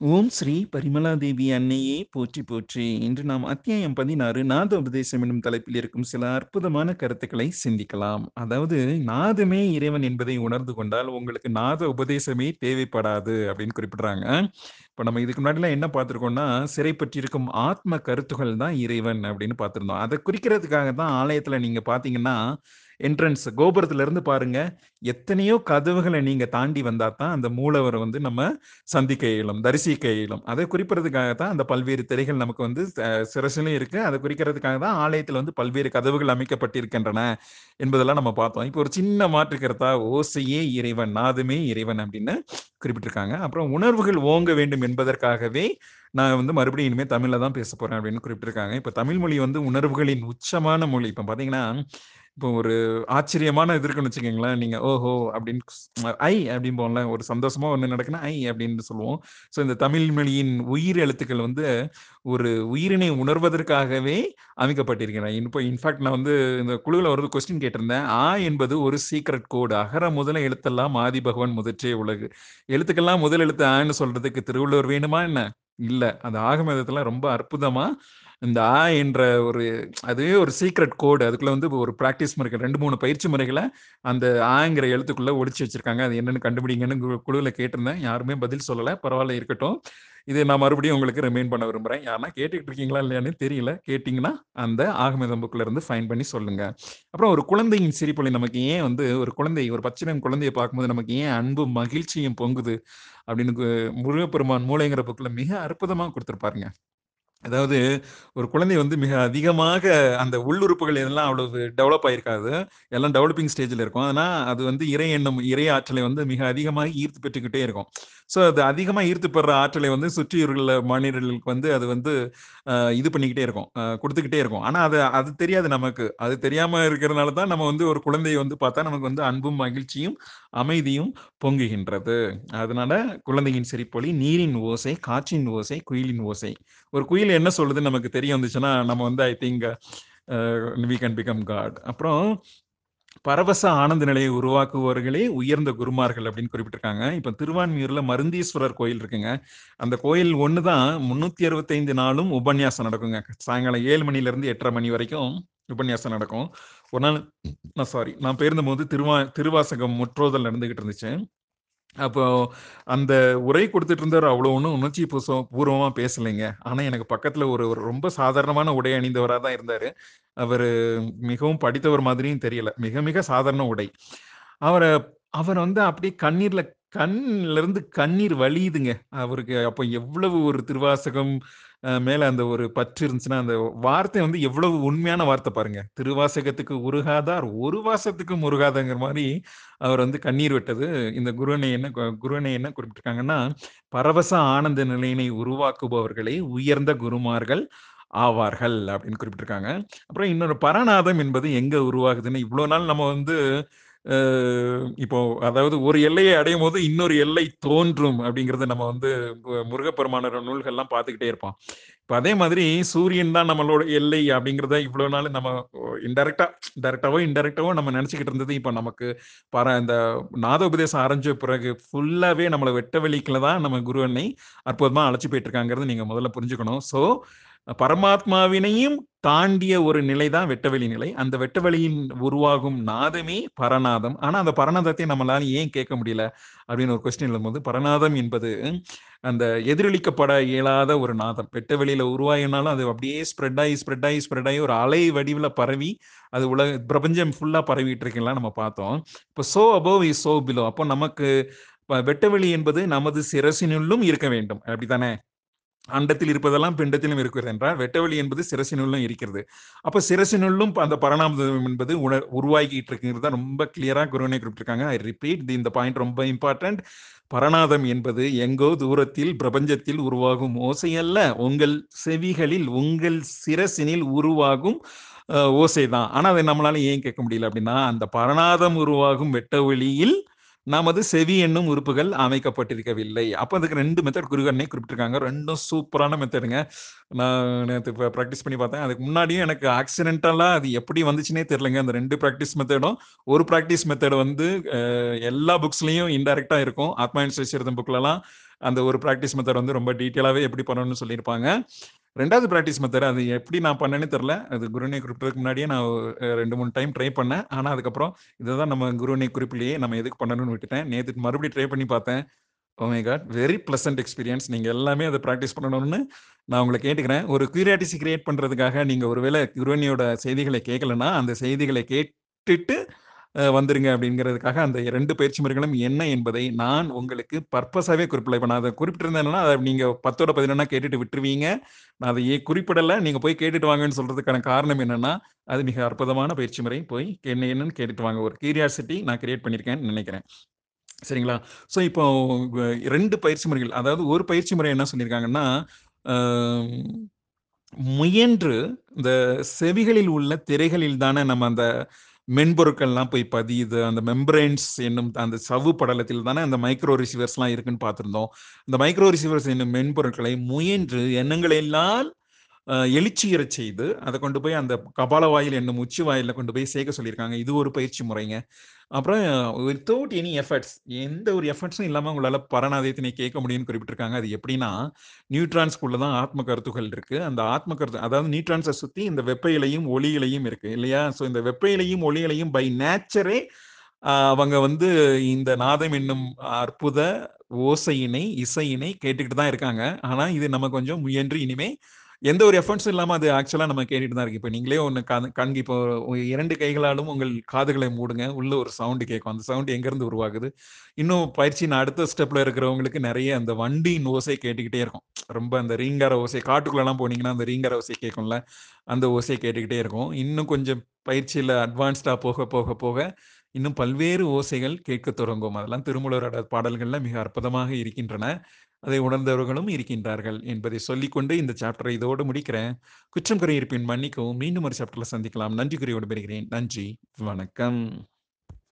ஓம் ஸ்ரீ பரிமலாதேவி அன்னையே போற்றி போற்றி. இன்று நாம் அத்தியாயம் பதினாறு நாத உபதேசம் என்னும் தலைப்பில் இருக்கும் சில அற்புதமான கருத்துக்களை சிந்திக்கலாம். அதாவது நாதமே இறைவன் என்பதை உணர்ந்து கொண்டால் உங்களுக்கு நாத உபதேசமே தேவைப்படாது அப்படின்னு குறிப்பிடுறாங்க. இப்போ நம்ம இதுக்கு முன்னாடிலாம் என்ன பார்த்துருக்கோம்னா சிறைப்பற்றிருக்கும் ஆத்ம கருத்துகள் தான் இறைவன் அப்படின்னு பார்த்துருந்தோம். அதை குறிக்கிறதுக்காக தான் ஆலயத்தில் நீங்கள் பார்த்தீங்கன்னா என்ட்ரன்ஸ் கோபுரத்துல இருந்து பாருங்க. எத்தனையோ கதவுகளை நீங்க தாண்டி வந்தா தான் அந்த மூலவரை வந்து நம்ம சந்திக்க இயலும் தரிசிக்க இயலும். அதை குறிப்பதற்காக தான் அந்த பல்வேறு திரைகள் நமக்கு வந்து அஹ், சிரசிலும் இருக்கு. அதை குறிக்கிறதுக்காக தான் ஆலயத்துல வந்து பல்வேறு கதவுகள் அமைக்கப்பட்டிருக்கின்றன என்பதெல்லாம் நம்ம பார்த்தோம். இப்போ ஒரு சின்ன மாற்று கருத்தா ஓசையே இறைவன் நாதுமே இறைவன் அப்படின்னு குறிப்பிட்டிருக்காங்க. அப்புறம் உணர்வுகள் ஓங்க வேண்டும் என்பதற்காகவே நான் வந்து மறுபடியும் இனிமேல் தமிழ்ல தான் பேச போறேன் அப்படின்னு குறிப்பிட்டிருக்காங்க. இப்போ தமிழ் மொழி வந்து உணர்வுகளின் உச்சமான மொழி. இப்போ பாத்தீங்கன்னா இப்போ ஒரு ஆச்சரியமான இது இருக்குன்னு வச்சுக்கோங்களேன். நீங்க ஓஹோ! அப்படின்னு ஐ அப்படின்னு போகல ஒரு சந்தோஷமா ஒன்று நடக்குன்னா ஐ அப்படின்னு சொல்லுவோம். ஸோ இந்த தமிழ் மொழியின் உயிர் எழுத்துக்கள் வந்து ஒரு உயிரினை உணர்வதற்காகவே அமைக்கப்பட்டிருக்கிறேன் இப்போ இன்ஃபேக்ட் நான் வந்து இந்த குழுவில் ஒரு கொஸ்டின் கேட்டிருந்தேன். ஆ என்பது ஒரு சீக்ரெட் கோடு அகர முதல எழுத்தெல்லாம் ஆதி பகவான் முதற்றே உலகு. எழுத்துக்கெல்லாம் முதல் எழுத்து ஆன்னு சொல்றதுக்கு திருவள்ளுவர் வேணுமா என்ன? இல்ல. அந்த ஆகமதத்துல ரொம்ப அற்புதமா இந்த ஆ என்ற ஒரு அதுவே ஒரு சீக்ரெட் கோடு அதுக்குள்ள வந்து ஒரு ப்ராக்டிஸ் முறைகள் ரெண்டு மூணு பயிற்சி முறைகளை அந்த ஆங்கிற எழுத்துக்குள்ள ஒளிச்சு வச்சிருக்காங்க. அது என்னன்னு கண்டுபிடிங்கன்னு குழுவில் கேட்டிருந்தேன். யாருமே பதில் சொல்லலை. பரவாயில்ல இருக்கட்டும். இது நான் மறுபடியும் உங்களுக்கு ரிமைண்ட் பண்ண விரும்புகிறேன் யாருன்னா கேட்டுக்கிட்டு இருக்கீங்களா இல்லையான்னு தெரியல. கேட்டிங்கன்னா அந்த ஆகமதம்புக்குள்ள இருந்து ஃபைன் பண்ணி சொல்லுங்க. அப்புறம் ஒரு குழந்தையின் சிரிப்பொழி நமக்கு ஏன் வந்து ஒரு குழந்தை ஒரு பச்சிடம் குழந்தையை பார்க்கும்போது நமக்கு ஏன் அன்பும் மகிழ்ச்சியும் பொங்குது? அப்படின்னு கு- முருகப்பெருமான் மூளைங்கிற புக்கில் மிக அற்புதமாக கொடுத்துருப்பாருங்க. அதாவது ஒரு குழந்தை வந்து மிக அதிகமாக அந்த உள்ளுறுப்புகள் எல்லாம் அவ்வளவு டெவலப் ஆயிருக்காது. எல்லாம் டெவலப்பிங் ஸ்டேஜில் இருக்கும். ஆனால் அது வந்து இறை எண்ணம் இறை ஆற்றலை வந்து மிக அதிகமாக ஈர்த்து பெற்றுக்கிட்டே இருக்கும். ஸோ அது அதிகமாக ஈர்த்து பெற ஆற்றலை வந்து சுற்றியுள்ள மாநிலங்களுக்கு வந்து அது வந்து அஹ், இது பண்ணிக்கிட்டே இருக்கும். கொடுத்துக்கிட்டே இருக்கும். ஆனால் அது அது தெரியாது நமக்கு. அது தெரியாமல் இருக்கிறதுனால தான் நம்ம வந்து ஒரு குழந்தையை வந்து பார்த்தா நமக்கு வந்து அன்பும் மகிழ்ச்சியும் அமைதியும் பொங்குகின்றது. அதனால குழந்தையின் சிரிப்பொலி நீரின் ஓசை காற்றின் ஓசை குயிலின் ஓசை. ஒரு குயில் என்ன சொல்லுதுன்னு நமக்கு தெரிய வந்துச்சுன்னா நம்ம வந்து I think we can become God அப்புறம் பரவச ஆனந்த நிலையை உருவாக்குபவர்களே உயர்ந்த குருமார்கள் அப்படின்னு குறிப்பிட்டிருக்காங்க. இப்போ திருவான்மியூரில் மருந்தீஸ்வரர் கோயில் இருக்குங்க. அந்த கோயில் ஒன்று தான் முந்நூற்றி அறுபத்தைந்து நாளும் உபன்யாசம் நடக்குங்க. சாயங்காலம் ஏழு மணிலேருந்து எட்டரை மணி வரைக்கும் உபன்யாசம் நடக்கும். ஒரு நாள் நான் சாரி நான் போயிருந்தபோது திருவா திருவாசகம் முற்றோதல் நடந்துகிட்டு இருந்துச்சு. அப்போ அந்த உரை கொடுத்துட்டு இருந்தார் அவ்வளோ ஒன்றும் உணர்ச்சி பூசம் பூர்வமாக பேசலைங்க. ஆனால் எனக்கு பக்கத்தில் ஒரு ஒரு ரொம்ப சாதாரணமான உடை அணிந்தவராக தான் இருந்தார். அவர் மிகவும் படித்தவர் மாதிரியும் தெரியல. மிக மிக சாதாரண உடை. அவரை அவர் வந்து அப்படியே கண்ணீரில் கண்ணில இருந்து கண்ணீர் வழியுதுங்க. அவருக்கு அப்போ எவ்வளவு ஒரு திருவாசகம் மேல அந்த ஒரு பற்று இருந்துச்சுன்னா அந்த வார்த்தை வந்து எவ்வளவு உண்மையான வார்த்தை பாருங்க. திருவாசகத்துக்கு உருகாதார் ஒரு வாசத்துக்கும் முருகாதங்கிற மாதிரி அவர் வந்து கண்ணீர் விட்டது. இந்த குருவனை என்ன குருவனை என்ன குறிப்பிட்டிருக்காங்கன்னா பரவச ஆனந்த நிலையினை உருவாக்குபவர்களே உயர்ந்த குருமார்கள் ஆவார்கள் அப்படின்னு குறிப்பிட்டிருக்காங்க. அப்புறம் இன்னொரு பரநாதம் என்பது எங்க உருவாகுதுன்னு இவ்வளவு நாள் நம்ம வந்து இப்போ அதாவது ஒரு எல்லையை அடையும் போது இன்னொரு எல்லை தோன்றும் அப்படிங்கறத நம்ம வந்து முருகப்பெருமானோட நூல்கள்லாம் பார்த்துக்கிட்டே இருப்போம். இப்போ அதே மாதிரி சூரியன் தான் நம்மளோட எல்லை அப்படிங்கிறத இவ்வளோ நாள் நம்ம இன்டெரக்டா டைரக்டாவோ இன்டெரக்டாவோ நம்ம நினச்சிக்கிட்டு இருந்தது. இப்போ நமக்கு பர இந்த நாத உபதேசம் ஆரம்பிச்ச பிறகு ஃபுல்லாகவே நம்மளை வெட்ட வெளிக்கில் தான் நம்ம குருவனை அற்புதமாக அழைச்சி போயிட்டு இருக்காங்கிறது நீங்கள் முதல்ல புரிஞ்சுக்கணும். ஸோ பரமாத்மாவினையும் தாண்டிய ஒரு நிலை தான் வெட்டவெளி நிலை. அந்த வெட்டவெளியின் உருவாகும் நாதமே பரநாதம். ஆனா அந்த பரநாதத்தை நம்மளால ஏன் கேட்க முடியல அப்படின்னு ஒரு கொஸ்டின் எழுதும்போது பரநாதம் என்பது அந்த எதிரொலிக்கப்பட இயலாத ஒரு நாதம். வெட்ட வெளியில உருவாயினாலும் அது அப்படியே ஸ்ப்ரெட் ஆகி ஸ்ப்ரெட் ஆகி ஸ்ப்ரெட் ஆகி ஒரு அலை வடிவில் பரவி அது உலக பிரபஞ்சம் ஃபுல்லா பரவிட்டு இருக்கலாம் நம்ம பார்த்தோம். இப்போ so above is so below அப்போ நமக்கு வெட்டவெளி என்பது நமது சிரசினுள்ளும் இருக்க வேண்டும். அப்படித்தானே? அண்டத்தில் இருப்பதெல்லாம் பிண்டத்திலும் இருக்கிறது என்றால் வெட்டவெளி என்பது சிரசினுள்ளும் இருக்கிறது. அப்ப சிரசினுள்ளும் அந்த பரணாமதம் என்பது உணர் உருவாக்கிட்டு இருக்குங்கிறது தான். ரொம்ப கிளியரா குருவனை குறிப்பிட்டிருக்காங்க. ஐ ரிப்பீட் இந்த பாயிண்ட் ரொம்ப இம்பார்ட்டன்ட் பரணாதம் என்பது எங்கோ தூரத்தில் பிரபஞ்சத்தில் உருவாகும் ஓசை அல்ல. உங்கள் செவிகளில் உங்கள் சிரசினில் உருவாகும் ஓசை தான். ஆனால் அதை நம்மளால ஏன் கேட்க முடியல அப்படின்னா அந்த பரணாதம் உருவாகும் வெட்டவெளியில் நமது செவி என்னும் உறுப்புகள் அமைக்கப்பட்டிருக்கவில்லை. அப்போ அதுக்கு ரெண்டு மெத்தட் குருகண்ணே குறிப்பிட்டிருக்காங்க. ரெண்டும் சூப்பரான மெத்தடுங்க நான் நேற்று இப்போ ப்ராக்டிஸ் பண்ணி பார்த்தேன். அதுக்கு முன்னாடியும் எனக்கு ஆக்சிடென்டலாக அது எப்படி வந்துச்சுன்னே தெரிலங்க அந்த ரெண்டு ப்ராக்டிஸ் மெத்தடும் ஒரு ப்ராக்டிஸ் மெத்தட் வந்து எல்லா புக்ஸ்லையும் இன்டெரக்டாக இருக்கும். ஆத்மா இன்ஸ்டியூஷன் புக்லலாம் அந்த ஒரு ப்ராக்டிஸ் மெத்தட் வந்து ரொம்ப டீட்டெயிலாகவே எப்படி பண்ணணும்னு சொல்லியிருப்பாங்க. ரெண்டாவது பிராக்டிஸ் மெத்தட் அது எப்படி நான் பண்ணேன்னு தெரில அது குருனை குறிப்பிட்டதுக்கு முன்னாடியே நான் ரெண்டு மூணு டைம் ட்ரை பண்ணேன். ஆனால் அதுக்கப்புறம் இதுதான் நம்ம குருனை குறிப்பிலேயே நம்ம எதுக்கு பண்ணணும்னு விட்டுட்டேன். நேற்று மறுபடியும் ட்ரை பண்ணி பார்த்தேன். Oh God! Very pleasant experience. நீங்கள் எல்லாமே அதை ப்ராக்டிஸ் பண்ணணும்னு நான் உங்களை கேட்டுக்கிறேன். ஒரு கியூரியாசிட்டி கிரியேட் பண்ணுறதுக்காக நீங்கள் ஒருவேளை குருவனியோட செய்திகளை கேட்கலன்னா, அந்த செய்திகளை கேட்டுட்டு வந்துருங்க அப்படிங்கிறதுக்காக அந்த ரெண்டு பயிற்சி முறைகளும் என்ன என்பதை நான் உங்களுக்கு பர்பஸாகவே குறிப்பிடல. இப்போ நான் அதை குறிப்பிட்டிருந்தேன்னா, அதை நீங்கள் பத்தோட பதினொன்னா கேட்டுட்டு விட்டுருவீங்க. நான் அதை ஏன் நீங்கள் போய் கேட்டுட்டு வாங்கன்னு சொல்கிறதுக்கான காரணம் என்னென்னா அது மிக அற்புதமான பயிற்சி முறை. போய் என்ன என்னன்னு கேட்டுட்டு வாங்க. ஒரு கியூரியாசிட்டி நான் கிரியேட் பண்ணியிருக்கேன்னு நினைக்கிறேன். சரிங்களா? ஸோ இப்போ ரெண்டு பயிற்சி முறைகள். அதாவது ஒரு பயிற்சி முறை என்ன சொல்லியிருக்காங்கன்னா, முயன்று இந்த செவிகளில் உள்ள திரைகளில் தானே நம்ம அந்த மென்பொருட்கள்லாம் போய் பதியுது. அந்த மெம்பரேன்ஸ் என்னும் அந்த சவ்வு படலத்தில் தானே அந்த மைக்ரோ ரிசீவர்ஸ்லாம் இருக்குன்னு பார்த்துருந்தோம் இந்த மைக்ரோ ரிசீவர்ஸ் என்னும் மென்பொருட்களை முயன்று எண்ணங்களெல்லாம் அ செய்து, அதை கொண்டு போய் அந்த கபால வாயில் என்னும் உச்சி வாயில கொண்டு போய் சேர்க்க சொல்லியிருக்காங்க. இது ஒரு பயிற்சி முறைங்க. அப்புறம் வித்தவுட் எனி எஃபர்ட்ஸ் எந்த ஒரு எஃபர்ட்ஸும் இல்லாமல் உங்களால் பரநாதயத்தினை கேட்க முடியும்னு குறிப்பிட்டிருக்காங்க. அது எப்படின்னா, நியூட்ரான்ஸ்குள்ள தான் ஆத்ம கருத்துகள் இருக்கு. அந்த ஆத்ம கருத்து அதாவது நியூட்ரான்ஸை சுற்றி இந்த வெப்ப இலையும், ஒளி இலையும் இருக்கு இல்லையா? ஸோ இந்த வெப்ப இலையும், ஒளி இலையும் பை நேச்சரே அவங்க வந்து இந்த நாதம் என்னும் அற்புத ஓசையினை, இசையினை கேட்டுக்கிட்டு தான் இருக்காங்க. ஆனால் இது நம்ம கொஞ்சம் முயன்று இனிமே எந்த ஒரு எஃபர்ட்ஸும் இல்லாம அது ஆக்சுவலா நம்ம கேட்டுட்டு தான் இருக்கு. இப்ப நீங்களே ஒண்ணு கண்கி இப்போ இரண்டு கைகளாலும் உங்கள் காதுகளை மூடுங்க. உள்ள ஒரு சவுண்டு கேட்கும். அந்த சவுண்ட் எங்கேருந்து உருவாகுது? இன்னும் பயிற்சியின் அடுத்த ஸ்டெப்ல இருக்கிறவங்களுக்கு நிறைய அந்த வண்டியின் ஓசை கேட்டுக்கிட்டே இருக்கும். ரொம்ப அந்த ரீங்கார ஓசை காட்டுக்குள்ளலாம் போனீங்கன்னா, அந்த ரீங்கார ஓசை கேட்கும்ல. அந்த ஓசை கேட்டுக்கிட்டே இருக்கும். இன்னும் கொஞ்சம் பயிற்சியில அட்வான்ஸ்டா போக, போக, போக இன்னும் பல்வேறு ஓசைகள் கேட்கத் தொடங்கும். அதெல்லாம் திருமூலரோட பாடல்கள்ல மிக அற்புதமாக இருக்கின்றன. அதை உணர்ந்தவர்களும் இருக்கின்றார்கள் என்பதை சொல்லிக்கொண்டு இந்த சாப்டரை இதோடு முடிக்கிறேன். குற்றம் குறை இருப்பின் மன்னிக்கவும். மீண்டும் ஒரு சாப்டர்ல சந்திக்கலாம். நன்றி குறியோடு பெறுகிறேன் நன்றி. வணக்கம்.